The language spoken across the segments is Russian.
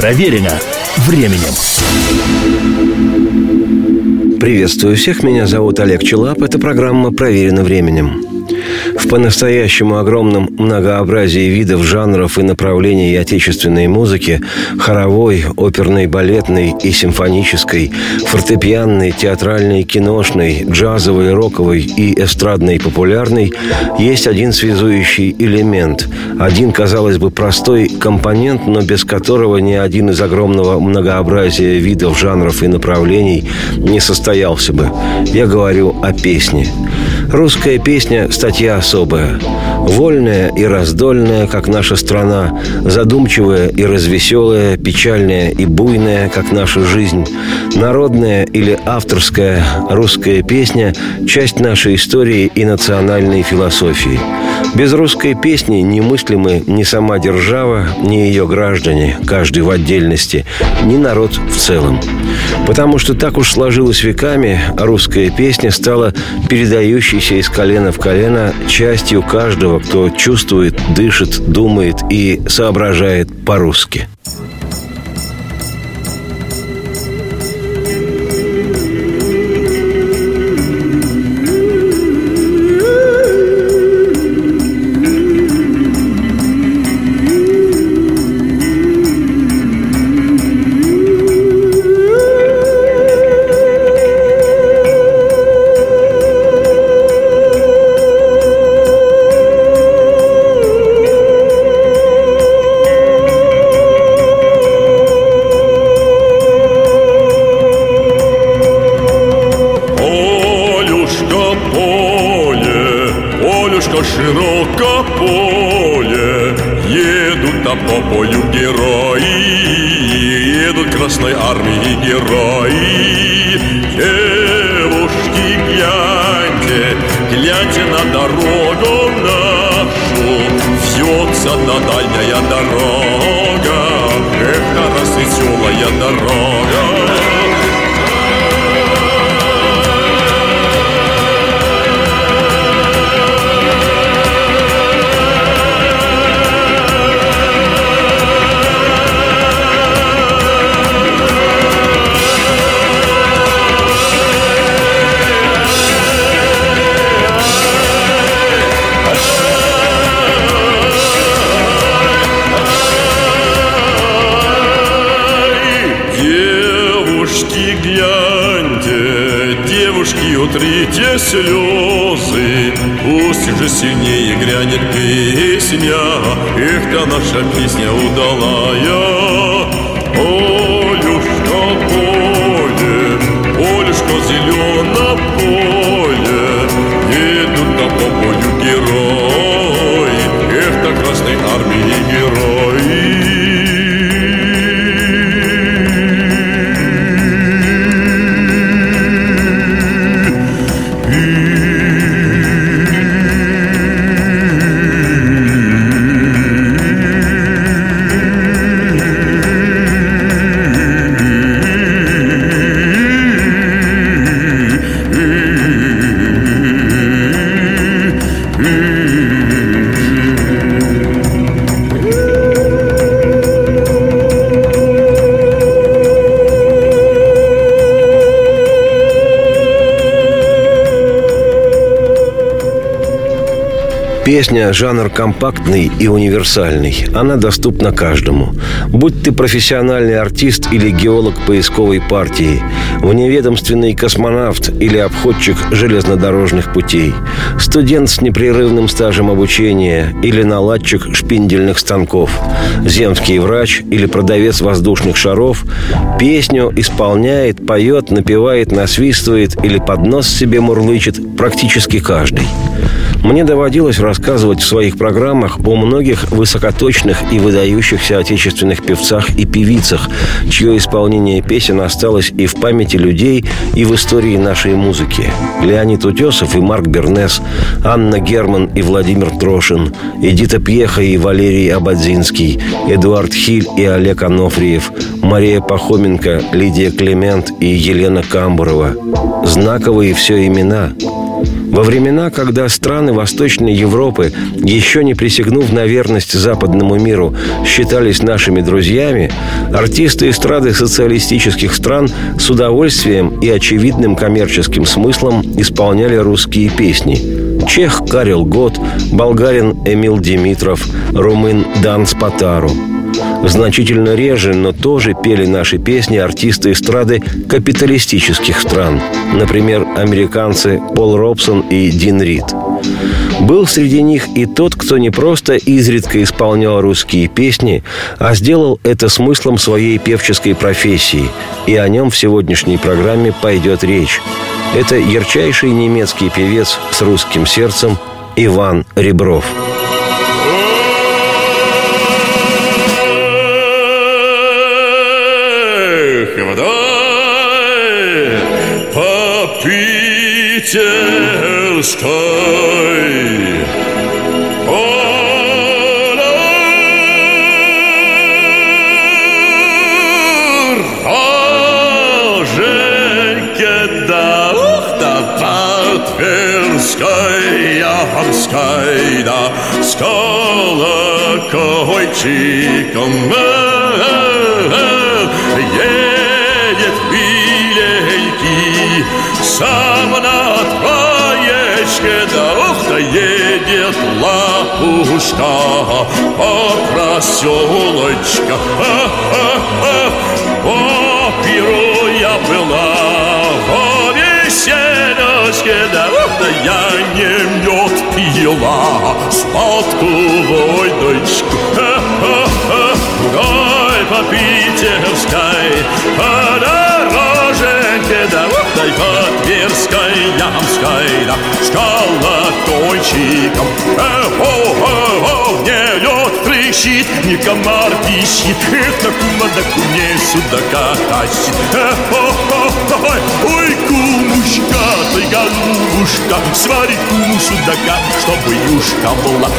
Проверено временем. Приветствую всех, меня зовут Олег Челап. Это программа «Проверено временем». По-настоящему огромном многообразии видов, жанров и направлений отечественной музыки – хоровой, оперной, балетной и симфонической, фортепианной, театральной, киношной, джазовой, роковой и эстрадной популярной – есть один связующий элемент, один, казалось бы, простой компонент, но без которого ни один из огромного многообразия видов, жанров и направлений не состоялся бы. Я говорю о песне. Русская песня – статья особая. Вольная и раздольная, как наша страна, задумчивая и развеселая, печальная и буйная, как наша жизнь, народная или авторская русская песня – часть нашей истории и национальной философии. Без русской песни немыслимы ни сама держава, ни ее граждане, каждый в отдельности, ни народ в целом. Потому что так уж сложилось веками, русская песня стала передающейся из колена в колено частью каждого, кто чувствует, дышит, думает и соображает по-русски. Наша песня удалая Песня – жанр компактный и универсальный. Она доступна каждому. Будь ты профессиональный артист или геолог поисковой партии, вневедомственный космонавт или обходчик железнодорожных путей, студент с непрерывным стажем обучения или наладчик шпиндельных станков, земский врач или продавец воздушных шаров, песню исполняет, поет, напевает, насвистывает или под нос себе мурлычет практически каждый – мне доводилось рассказывать в своих программах о многих высокоточных и выдающихся отечественных певцах и певицах, чье исполнение песен осталось и в памяти людей, и в истории нашей музыки. Леонид Утесов и Марк Бернес, Анна Герман и Владимир Трошин, Эдита Пьеха и Валерий Абадзинский, Эдуард Хиль и Олег Анофриев, Мария Пахоменко, Лидия Климент и Елена Камбурова. Знаковые все имена. Во времена, когда страны Восточной Европы, еще не присягнув на верность западному миру, считались нашими друзьями, артисты эстрады социалистических стран с удовольствием и очевидным коммерческим смыслом исполняли русские песни. Чех Карел Гот, болгарин Эмил Димитров, румын Дан Спатару – Значительно реже, но тоже пели наши песни артисты эстрады капиталистических стран. Например, американцы Пол Робсон и Дин Рид. Был среди них и тот, кто не просто изредка исполнял русские песни, а сделал это смыслом своей певческой профессии. И о нем в сегодняшней программе пойдет речь. Это ярчайший немецкий певец с русским сердцем Иван Ребров. Питерской. ух да Тверской, Ямской, да с колокольчиком едет Сам на троечке, да едет лапушка по проселочка. По пиру я была, по веселочке, да я не мед пила, сладкую дочку. Гуляй по питерской, по дороженьке, да ух, Каждой по Тверской, Ямской, да, с колокольчиком. О-о-о, не лед трещит, не комар пищит, Эх, на кума да куне судака тащит. Ой, ой, кумушка, ты голубушка, Свари куму судака, чтобы юшка была.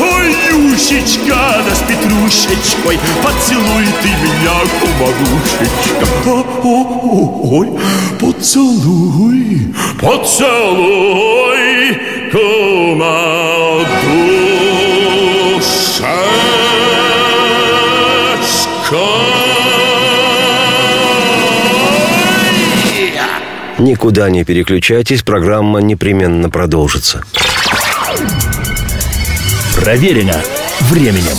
Ой, юшечка, да с петрушечкой, Поцелуй ты меня, кумарушечка. О-о-о, Ой, поцелуй, поцелуй, кума душечка. Никуда не переключайтесь, программа непременно продолжится. Проверено временем.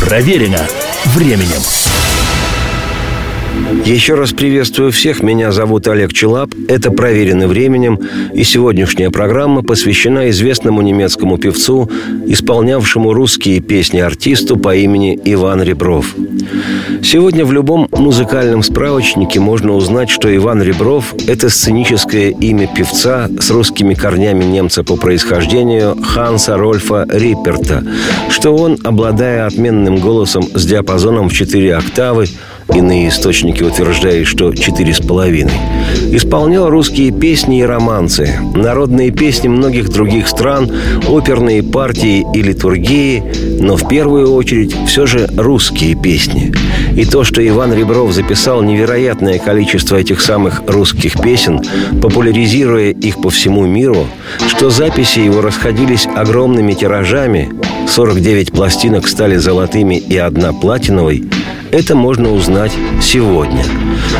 Проверено временем. Еще раз приветствую всех. Меня зовут Олег Челап. Это «Проверено временем». И сегодняшняя программа посвящена известному немецкому певцу, исполнявшему русские песни артисту по имени Иван Ребров. Сегодня в любом музыкальном справочнике можно узнать, что Иван Ребров – это сценическое имя певца с русскими корнями немца по происхождению Ханса Рольфа Рипперта, что он, обладая отменным голосом с диапазоном в 4 октавы, Иные источники утверждают, что четыре с половиной. Исполнял русские песни и романсы, народные песни многих других стран, оперные партии и литургии, но в первую очередь все же русские песни. И то, что Иван Ребров записал невероятное количество этих самых русских песен, популяризируя их по всему миру, что записи его расходились огромными тиражами, 49 пластинок стали золотыми и одна платиновой – это можно узнать сегодня.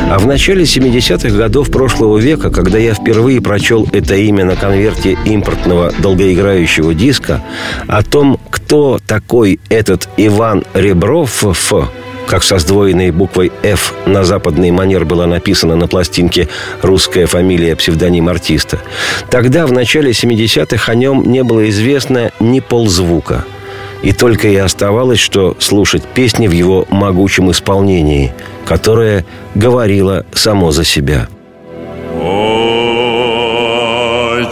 А в начале 70-х годов прошлого века, когда я впервые прочел это имя на конверте импортного долгоиграющего диска, о том, кто такой этот Иван Ребров, как со сдвоенной буквой «Ф» на западный манер была написана на пластинке русская фамилия псевдоним артиста. Тогда, в начале 70-х, о нем не было известно ни ползвука. И только и оставалось, что слушать песни в его могучем исполнении, которое говорило само за себя.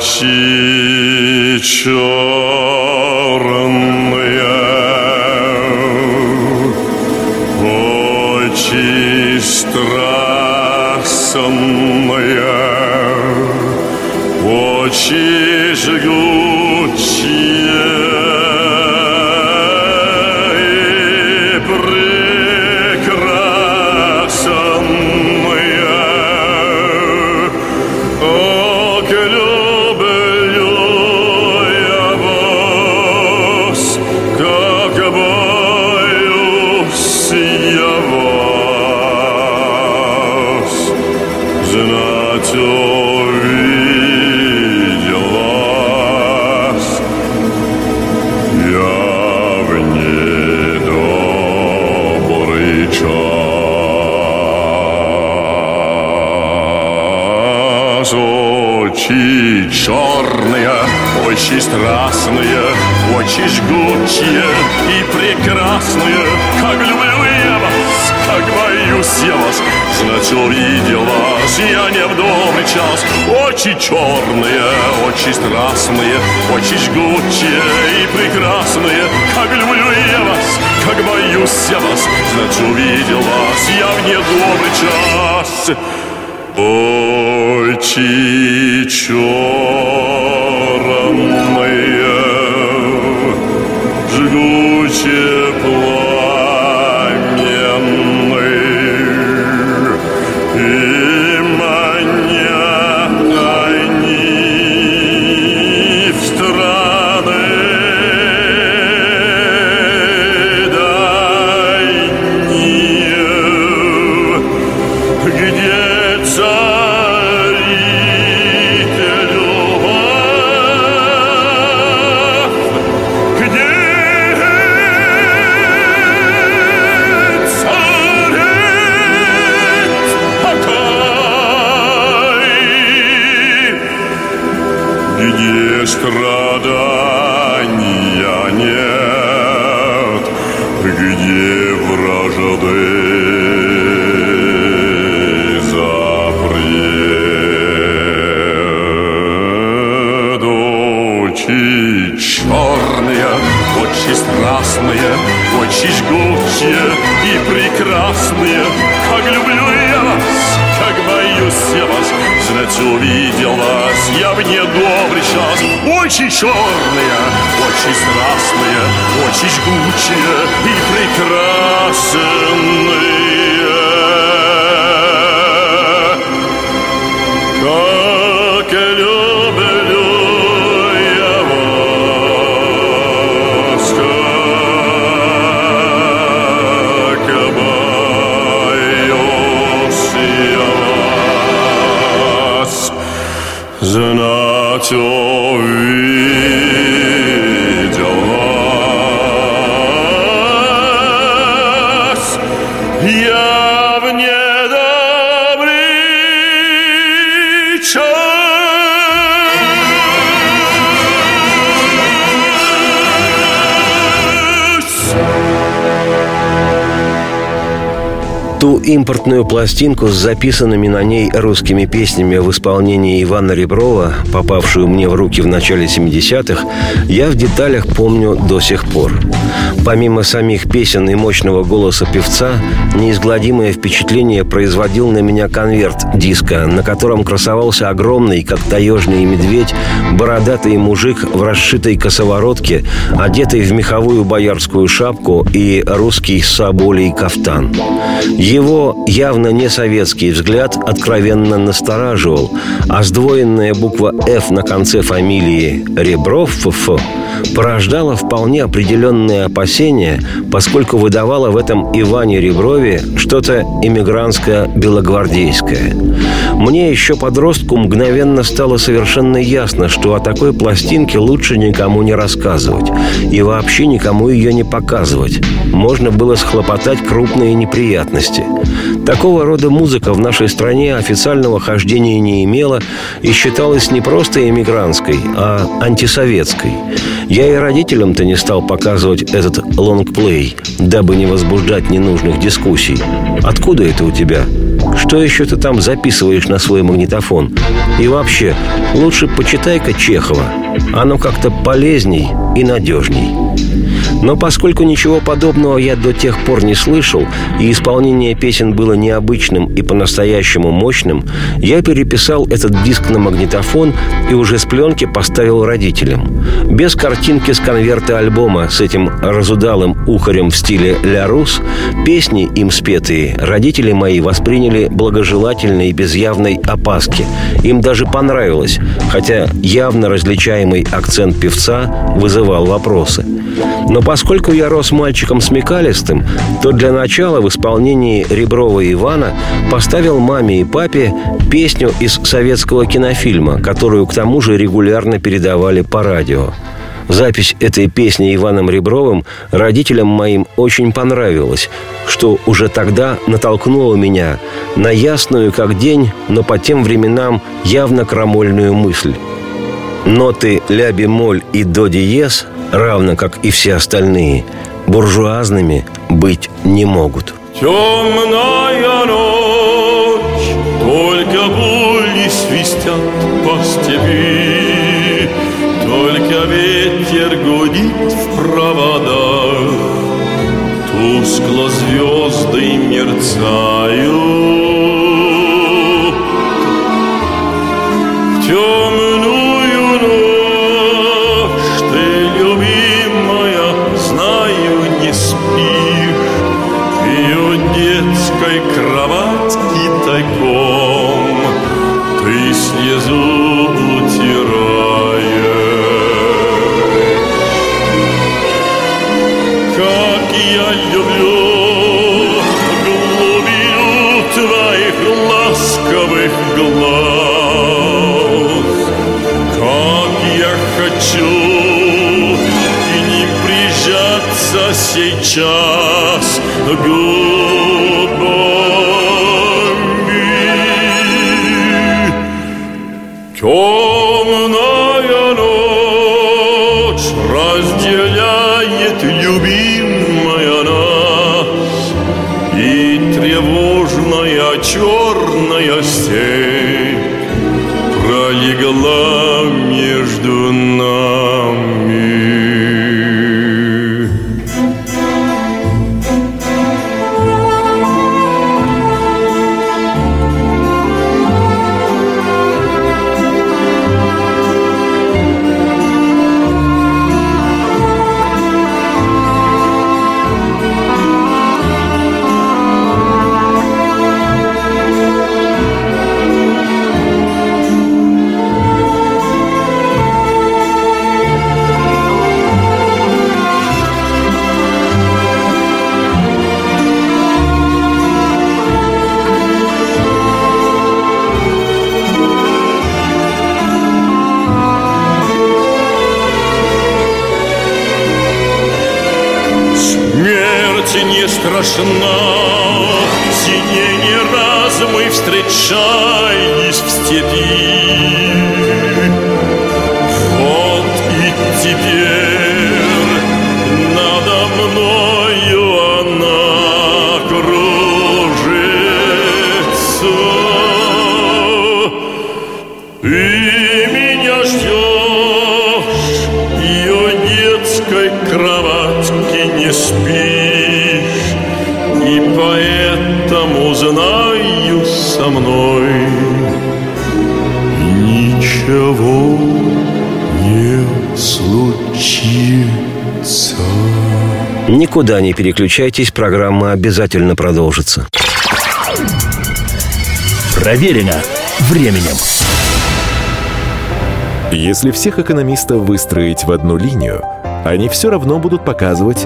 Очи очи жгучие очи страстные, очи жгучие и прекрасные, как люблю я вас, как боюсь я вас, знать увидел вас я не в добрый час. Очи черные, очи страстные, очи жгучие и прекрасные, как люблю я вас, как боюсь я вас, знать увидел вас я в недобрый час. Очи черные, страстная, очень жгучая и прекрасная. Ja w nie импортную пластинку с записанными на ней русскими песнями в исполнении Ивана Реброва, попавшую мне в руки в начале 70-х, я в деталях помню до сих пор. Помимо самих песен и мощного голоса певца, неизгладимое впечатление производил на меня конверт диска, на котором красовался огромный, как таежный медведь, бородатый мужик в расшитой косоворотке, одетый в меховую боярскую шапку и русский соболей кафтан. Его явно не советский взгляд откровенно настораживал, а сдвоенная буква «Ф» на конце фамилии Ребров ФФ порождала вполне определенные опасения, поскольку выдавала в этом Иване Реброве что-то иммигрантское белогвардейское. Мне еще подростку мгновенно стало совершенно ясно, что о такой пластинке лучше никому не рассказывать и вообще никому ее не показывать. Можно было схлопотать крупные неприятности. Такого рода музыка в нашей стране официального хождения не имела и считалась не просто эмигрантской, а антисоветской. Я и родителям-то не стал показывать этот лонгплей, дабы не возбуждать ненужных дискуссий. Откуда это у тебя? Что еще ты там записываешь на свой магнитофон? И вообще, лучше почитай-ка Чехова. Оно как-то полезней и надежней. Но поскольку ничего подобного я до тех пор не слышал, и исполнение песен было необычным и по-настоящему мощным, я переписал этот диск на магнитофон и уже с пленки поставил родителям. Без картинки с конверта альбома с этим разудалым ухарем в стиле «Ля Рус», песни, им спетые, родители мои восприняли благожелательно и без явной опаски. Им даже понравилось, хотя явно различаемый акцент певца вызывал вопросы. Но поскольку я рос мальчиком смекалистым, то для начала в исполнении Реброва Ивана поставил маме и папе песню из советского кинофильма, которую к тому же регулярно передавали по радио. Запись этой песни Иваном Ребровым родителям моим очень понравилась, что уже тогда натолкнуло меня на ясную как день, но по тем временам явно крамольную мысль. Ноты ля-бемоль и до-диез равно как и все остальные, буржуазными быть не могут. Темная ночь, только були свистят по степи, Только ветер гудит в проводах, Тускло звезды мерцают. Сейчас губами. Темная ночь разделяет любимая нас И тревожная черная степь пролегла между спишь и поэтому знаю со мной Ничего не случится Никуда не переключайтесь, программа обязательно продолжится. Проверено временем. Если всех экономистов выстроить в одну линию, они все равно будут показывать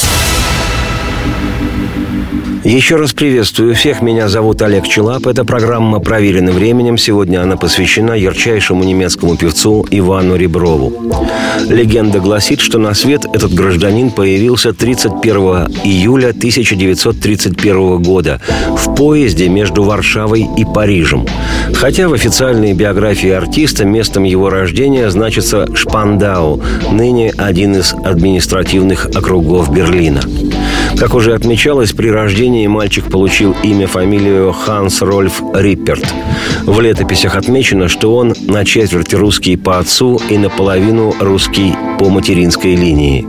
Еще раз приветствую всех. Меня зовут Олег Челап. Эта программа «Проверенным временем». Сегодня она посвящена ярчайшему немецкому певцу Ивану Реброву. Легенда гласит, что на свет этот гражданин появился 31 июля 1931 года в поезде между Варшавой и Парижем. Хотя в официальной биографии артиста местом его рождения значится Шпандау, ныне один из административных округов Берлина. Как уже отмечалось, при рождении мальчик получил имя, фамилию Ханс Рольф Рипперт. В летописях отмечено, что он на четверть русский по отцу и наполовину русский по материнской линии.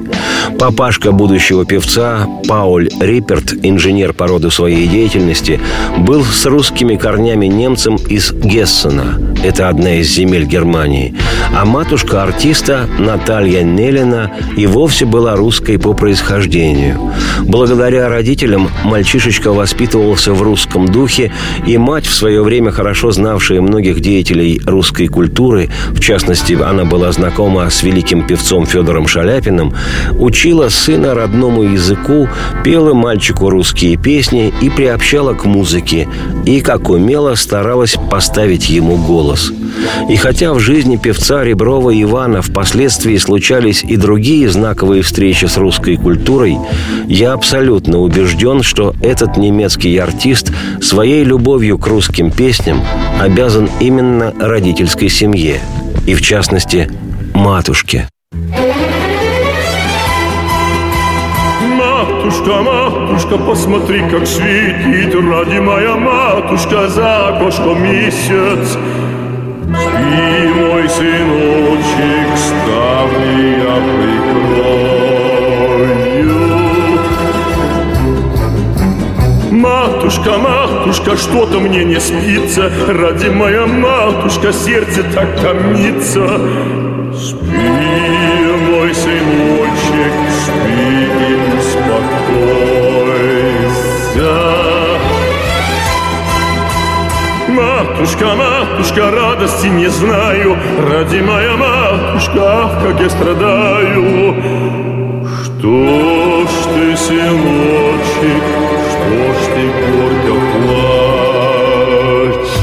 Папашка будущего певца Пауль Рипперт, инженер по роду своей деятельности, был с русскими корнями немцем из Гессена. Это одна из земель Германии. А матушка артиста Наталья Нелина и вовсе была русской по происхождению. Благодаря родителям мальчишечка воспитывался в русском духе, и мать, в свое время хорошо знавшая многих деятелей русской культуры, в частности, она была знакома с великим певцом Федором Шаляпиным, учила сына родному языку, пела мальчику русские песни и приобщала к музыке, и, как умело, старалась поставить ему голос. И хотя в жизни певца Реброва Ивана впоследствии случались и другие знаковые встречи с русской культурой, я абсолютно убежден, что этот немецкий артист своей любовью к русским песням обязан именно родительской семье, и в частности матушке. Матушка, матушка, посмотри, как светит Ради моя матушка за окошком месяц Спи, мой сыночек, ставни я прикрою Матушка, матушка, что-то мне не спится. Ради моя матушка, сердце так томится. Спи, Матушка, матушка, радости не знаю, Ради моя матушка, как я страдаю. Что ж ты, сыночек, что ж ты горько плачешь?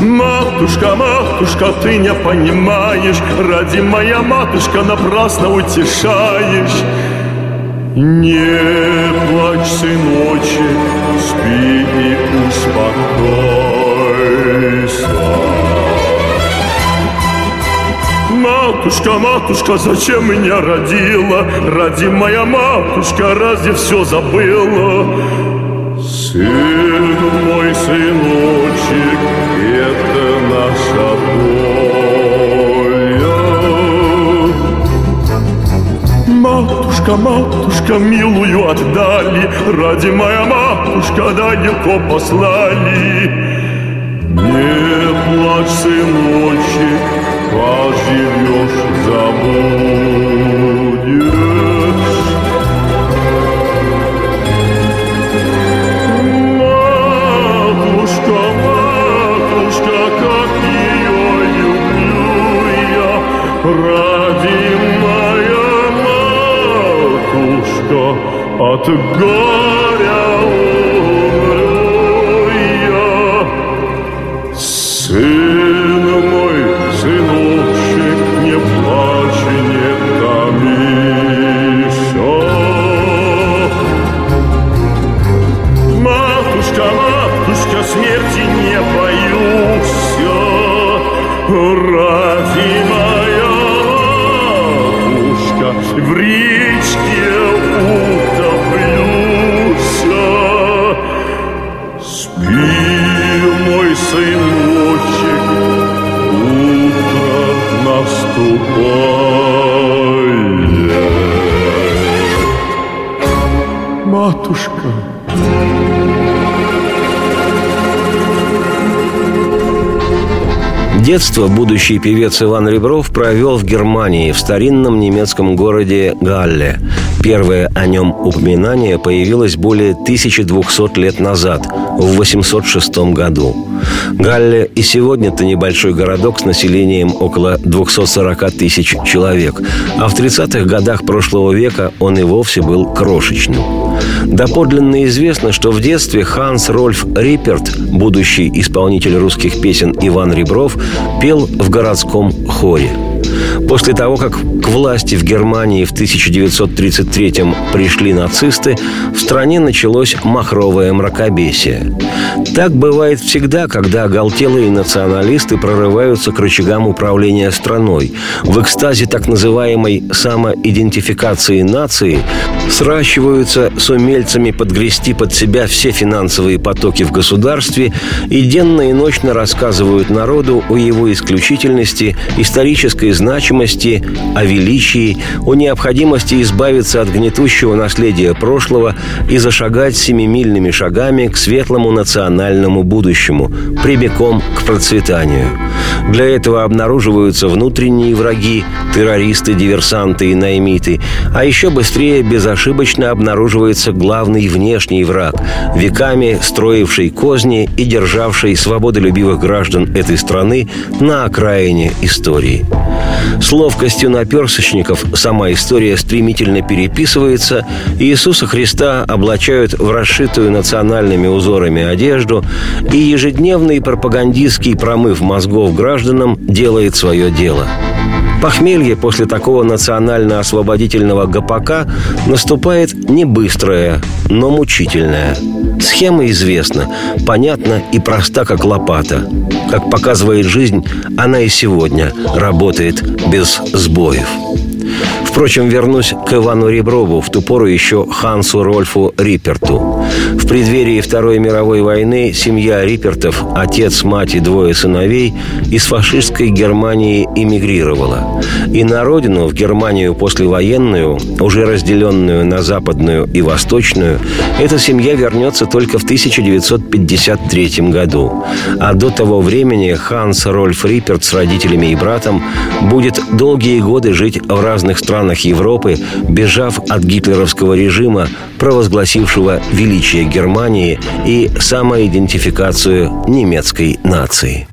Матушка, матушка, ты не понимаешь, Ради моя матушка напрасно утешаешь. Не плачь, сыночек, спи Матушка, матушка, зачем меня родила? Ради моя матушка, разве все забыла? Сын мой, сыночек, это наша доля. Матушка, матушка, милую отдали, Ради моя матушка далеко послали. Не плачь, сыночек, поживешь, забудешь. Матушка, матушка, как ее люблю я, ради моя матушка, от горя Hurrah! Детство будущий певец Иван Ребров провел в Германии, в старинном немецком городе Галле. Первое о нем упоминание появилось более 1200 лет назад, в 806 году. Галле и сегодня-то небольшой городок с населением около 240 тысяч человек, а в 30-х годах прошлого века он и вовсе был крошечным. Доподлинно известно, что в детстве Ханс Рольф Риперт, будущий исполнитель русских песен Иван Ребров, пел в городском хоре. После того, как власти в Германии в 1933-м пришли нацисты, в стране началось махровое мракобесие. Так бывает всегда, когда оголтелые националисты прорываются к рычагам управления страной. В экстазе так называемой самоидентификации нации сращиваются с умельцами подгрести под себя все финансовые потоки в государстве и денно и ночно рассказывают народу о его исключительности, исторической значимости, о величии, о необходимости избавиться от гнетущего наследия прошлого и зашагать семимильными шагами к светлому национальному будущему, прямиком к процветанию. Для этого обнаруживаются внутренние враги, террористы, диверсанты и наймиты, а еще быстрее безошибочно обнаруживается главный внешний враг, веками строивший козни и державший свободолюбивых граждан этой страны на окраине истории. С ловкостью наперсочников сама история стремительно переписывается, Иисуса Христа облачают в расшитую национальными узорами одежду, и ежедневный пропагандистский промыв мозгов гражданам делает свое дело – Похмелье после такого национально-освободительного ГПК наступает не быстрое, но мучительное. Схема известна, понятна и проста, как лопата. Как показывает жизнь, она и сегодня работает без сбоев. Впрочем, вернусь к Ивану Реброву, в ту пору еще Хансу Рольфу Рипперту. В преддверии Второй мировой войны семья Риппертов, отец, мать и двое сыновей, из фашистской Германии эмигрировала. И на родину, в Германию послевоенную, уже разделенную на западную и восточную, эта семья вернется только в 1953 году. А до того времени Ханс Рольф Рипперт с родителями и братом будет долгие годы жить в разных странах странах Европы, бежав от гитлеровского режима, провозгласившего величие Германии и самоидентификацию немецкой нации.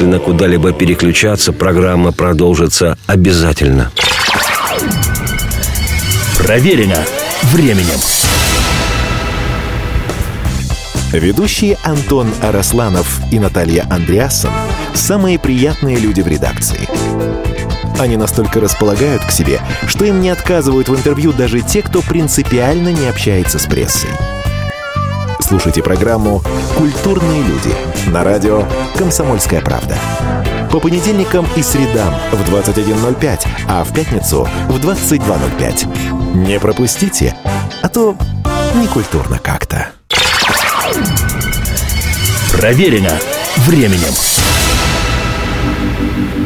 Бессмысленно куда-либо переключаться, программа продолжится обязательно. Проверено временем. Ведущие Антон Арасланов и Наталья Андреасон – самые приятные люди в редакции. Они настолько располагают к себе, что им не отказывают в интервью даже те, кто принципиально не общается с прессой. Слушайте программу «Культурные люди» на радио «Комсомольская правда». По понедельникам и средам в 21.05, а в пятницу в 22.05. Не пропустите, а то некультурно как-то. Проверено временем.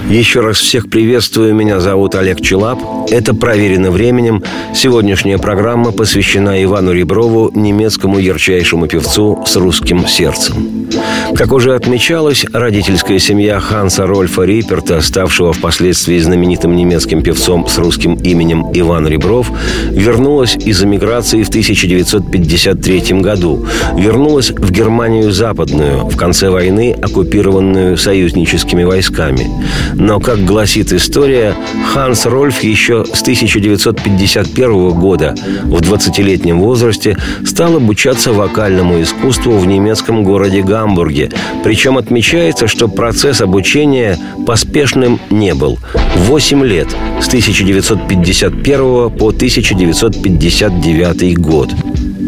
Еще раз всех приветствую. Меня зовут Олег Челап. Это «Проверено временем». Сегодняшняя программа посвящена Ивану Реброву, немецкому ярчайшему певцу с русским сердцем. Как уже отмечалось, родительская семья Ханса Рольфа Риперта, ставшего впоследствии знаменитым немецким певцом с русским именем Иван Ребров, вернулась из эмиграции в 1953 году. Вернулась в Германию Западную, в конце войны оккупированную союзническими войсками. Но, как гласит история, Ханс Рольф еще с 1951 года в 20-летнем возрасте стал обучаться вокальному искусству в немецком городе Гамбурге. Причем отмечается, что процесс обучения поспешным не был. Восемь лет с 1951 по 1959 год.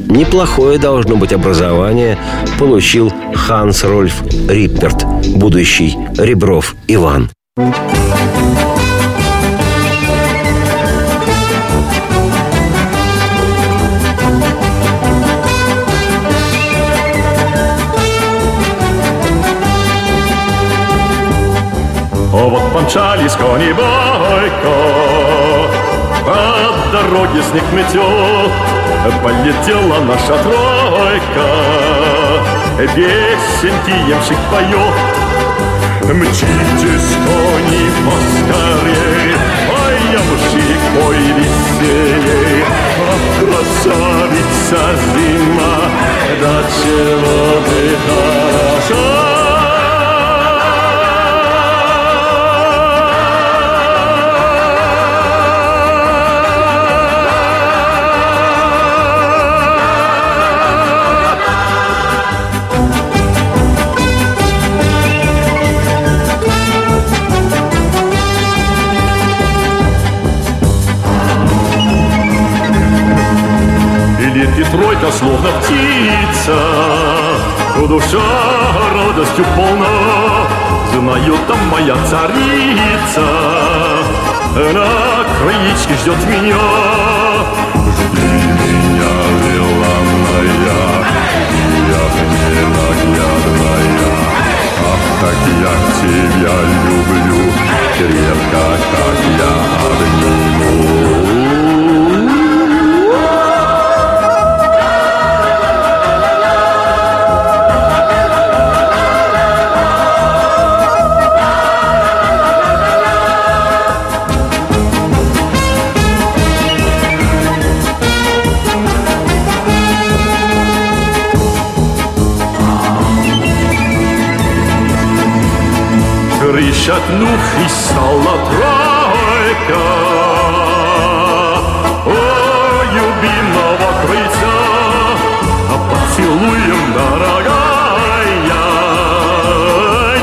Неплохое должно быть образование получил Ханс Рольф Рипперт, будущий Ребров Иван. Вот помчались кони бойко По дороге снег метет Полетела наша тройка Песенки ямщик поет Мчитесь, кони, поскорей А ямщик, ой, веселей. Ах, красавица зима Да чего ты хороша тройка, словно птица. Душа радостью полна, знаю, там моя царица. На краечке ждет меня. Жди меня, желанная, я ненаглядная. Ах, как я тебя люблю, крепко, как я обниму. Шатнув и стала тройка. О, любимого крыльца Поцелуем, дорогая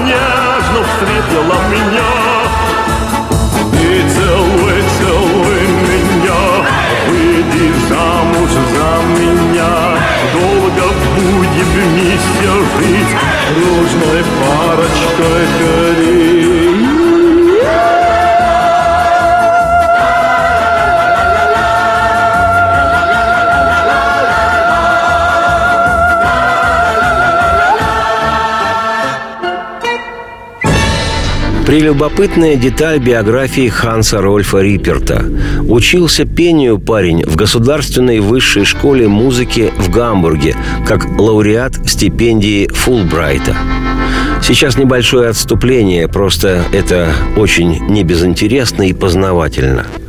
Нежно встретила меня. И целуй, целуй меня. Выйди замуж за меня. Долго будем вместе жить. Дружной парочкой гореть Прелюбопытная деталь биографии Ханса Рольфа Риперта. Учился пению парень в государственной высшей школе музыки в Гамбурге, как лауреат стипендии Фулбрайта. Сейчас небольшое отступление, просто это очень небезынтересно и познавательно –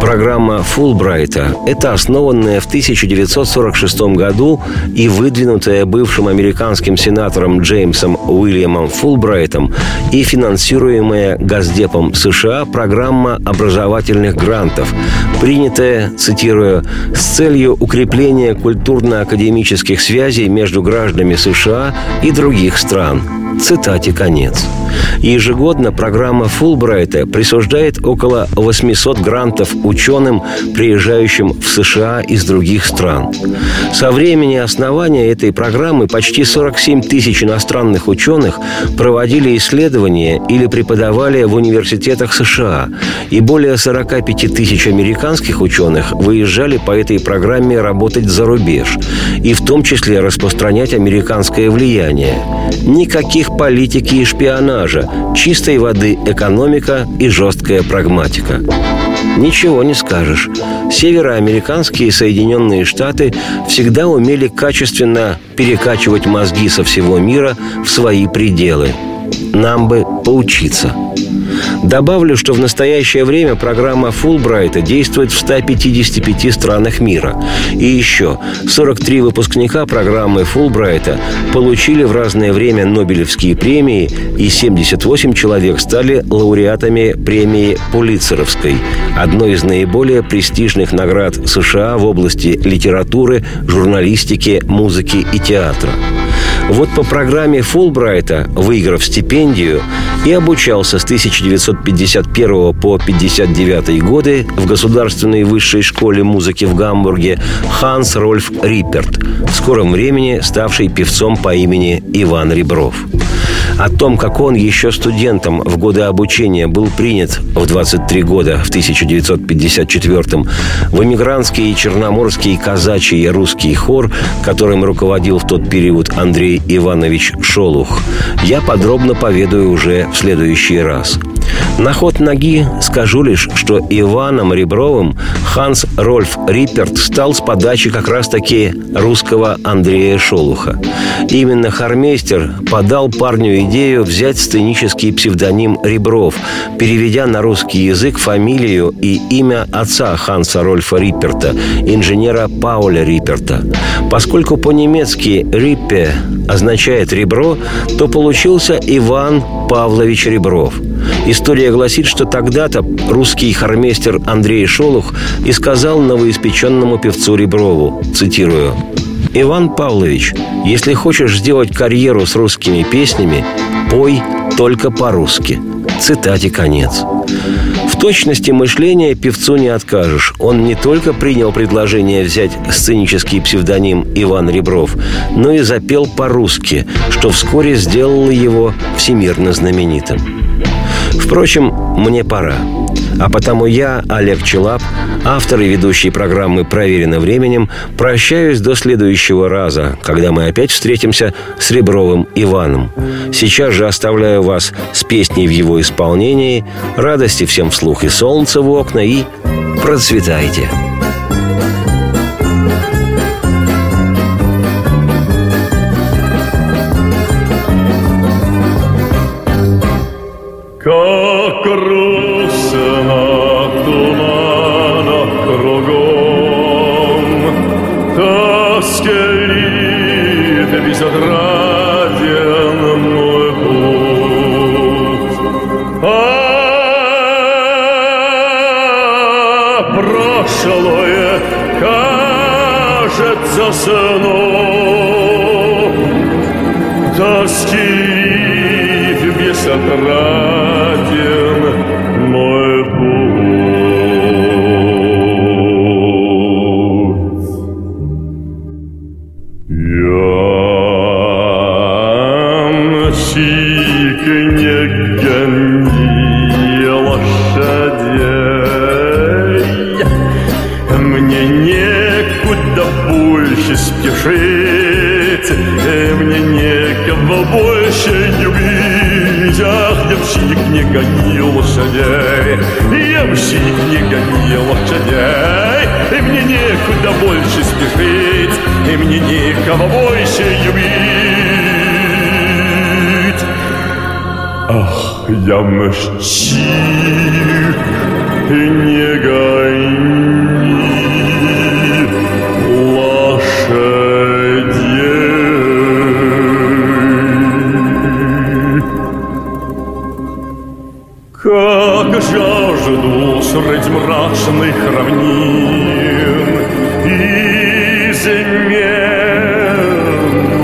Программа Фулбрайта – это основанная в 1946 году и выдвинутая бывшим американским сенатором Джеймсом Уильямом Фулбрайтом и финансируемая Газдепом США программа образовательных грантов, принятая, цитирую, «с целью укрепления культурно-академических связей между гражданами США и других стран». Цитате конец. Ежегодно программа Фулбрайта присуждает около 800 грантов ученым, приезжающим в США из других стран. Со времени основания этой программы почти 47 тысяч иностранных ученых проводили исследования или преподавали в университетах США, и более 45 тысяч американских ученых выезжали по этой программе работать за рубеж, и в том числе распространять американское влияние. Никаких политики и шпионажа, чистой воды экономика и жесткая прагматика. Ничего не скажешь. Североамериканские Соединенные Штаты всегда умели качественно перекачивать мозги со всего мира в свои пределы. Нам бы поучиться – Добавлю, что в настоящее время программа Фулбрайта действует в 155 странах мира. И еще 43 выпускника программы Фулбрайта получили в разное время Нобелевские премии, и 78 человек стали лауреатами премии Пулитцеровской, одной из наиболее престижных наград США в области литературы, журналистики, музыки и театра. Вот по программе Фулбрайта, выиграв стипендию, и обучался с 1951 по 1959 годы в Государственной высшей школе музыки в Гамбурге Ханс Рольф Риперт, в скором времени ставший певцом по имени Иван Ребров. О том, как он еще студентом в годы обучения был принят в 23 года в 1954 в эмигрантский черноморский казачий русский хор, которым руководил в тот период Андрей Иванович Шолух, я подробно поведаю уже в следующий раз. На ход ноги скажу лишь, что Иваном Ребровым Ханс Рольф Рипперт стал с подачи как раз-таки русского Андрея Шолуха. Именно Хармейстер подал парню идею взять сценический псевдоним Ребров, переведя на русский язык фамилию и имя отца Ханса Рольфа Рипперта, инженера Пауля Рипперта. Поскольку по-немецки «риппе» означает «ребро», то получился Иван Павлович Ребров – История гласит, что тогда-то русский хормейстер Андрей Шолух и сказал новоиспеченному певцу Реброву, цитирую, «Иван Павлович, если хочешь сделать карьеру с русскими песнями, пой только по-русски». Цитате конец. В точности мышления певцу не откажешь. Он не только принял предложение взять сценический псевдоним Иван Ребров, но и запел по-русски, что вскоре сделало его всемирно знаменитым. Впрочем, мне пора. А потому я, Олег Челап, автор и ведущий программы «Проверено временем», прощаюсь до следующего раза, когда мы опять встретимся с Ребровым Иваном. Сейчас же оставляю вас с песней в его исполнении, радости всем вслух и солнца в окна, и процветайте! Как сном, Тоски безотраден спешить, Мне некого больше любить. нельзя, ямщик не гони лошадей, ямщик не гони лошадей, и мне некуда больше спешить, и мне никого больше любить. Ах, ямщик, не гони мрачных равнин измен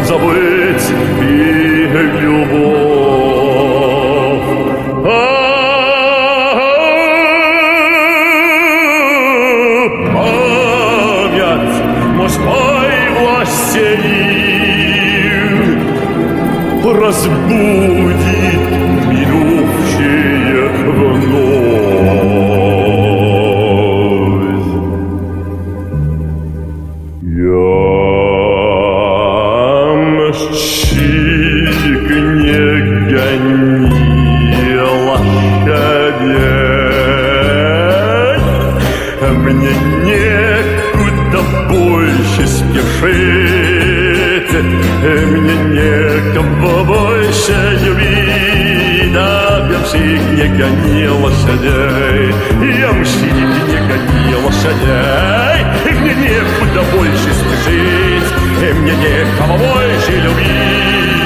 забыть и любовь. А, Память морской властелин разбудит больше спешить, мне некого больше любить. Да, ямщик, не гони лошадей, ямщик, не гони лошадей, мне некуда больше спешить, мне некого больше любить.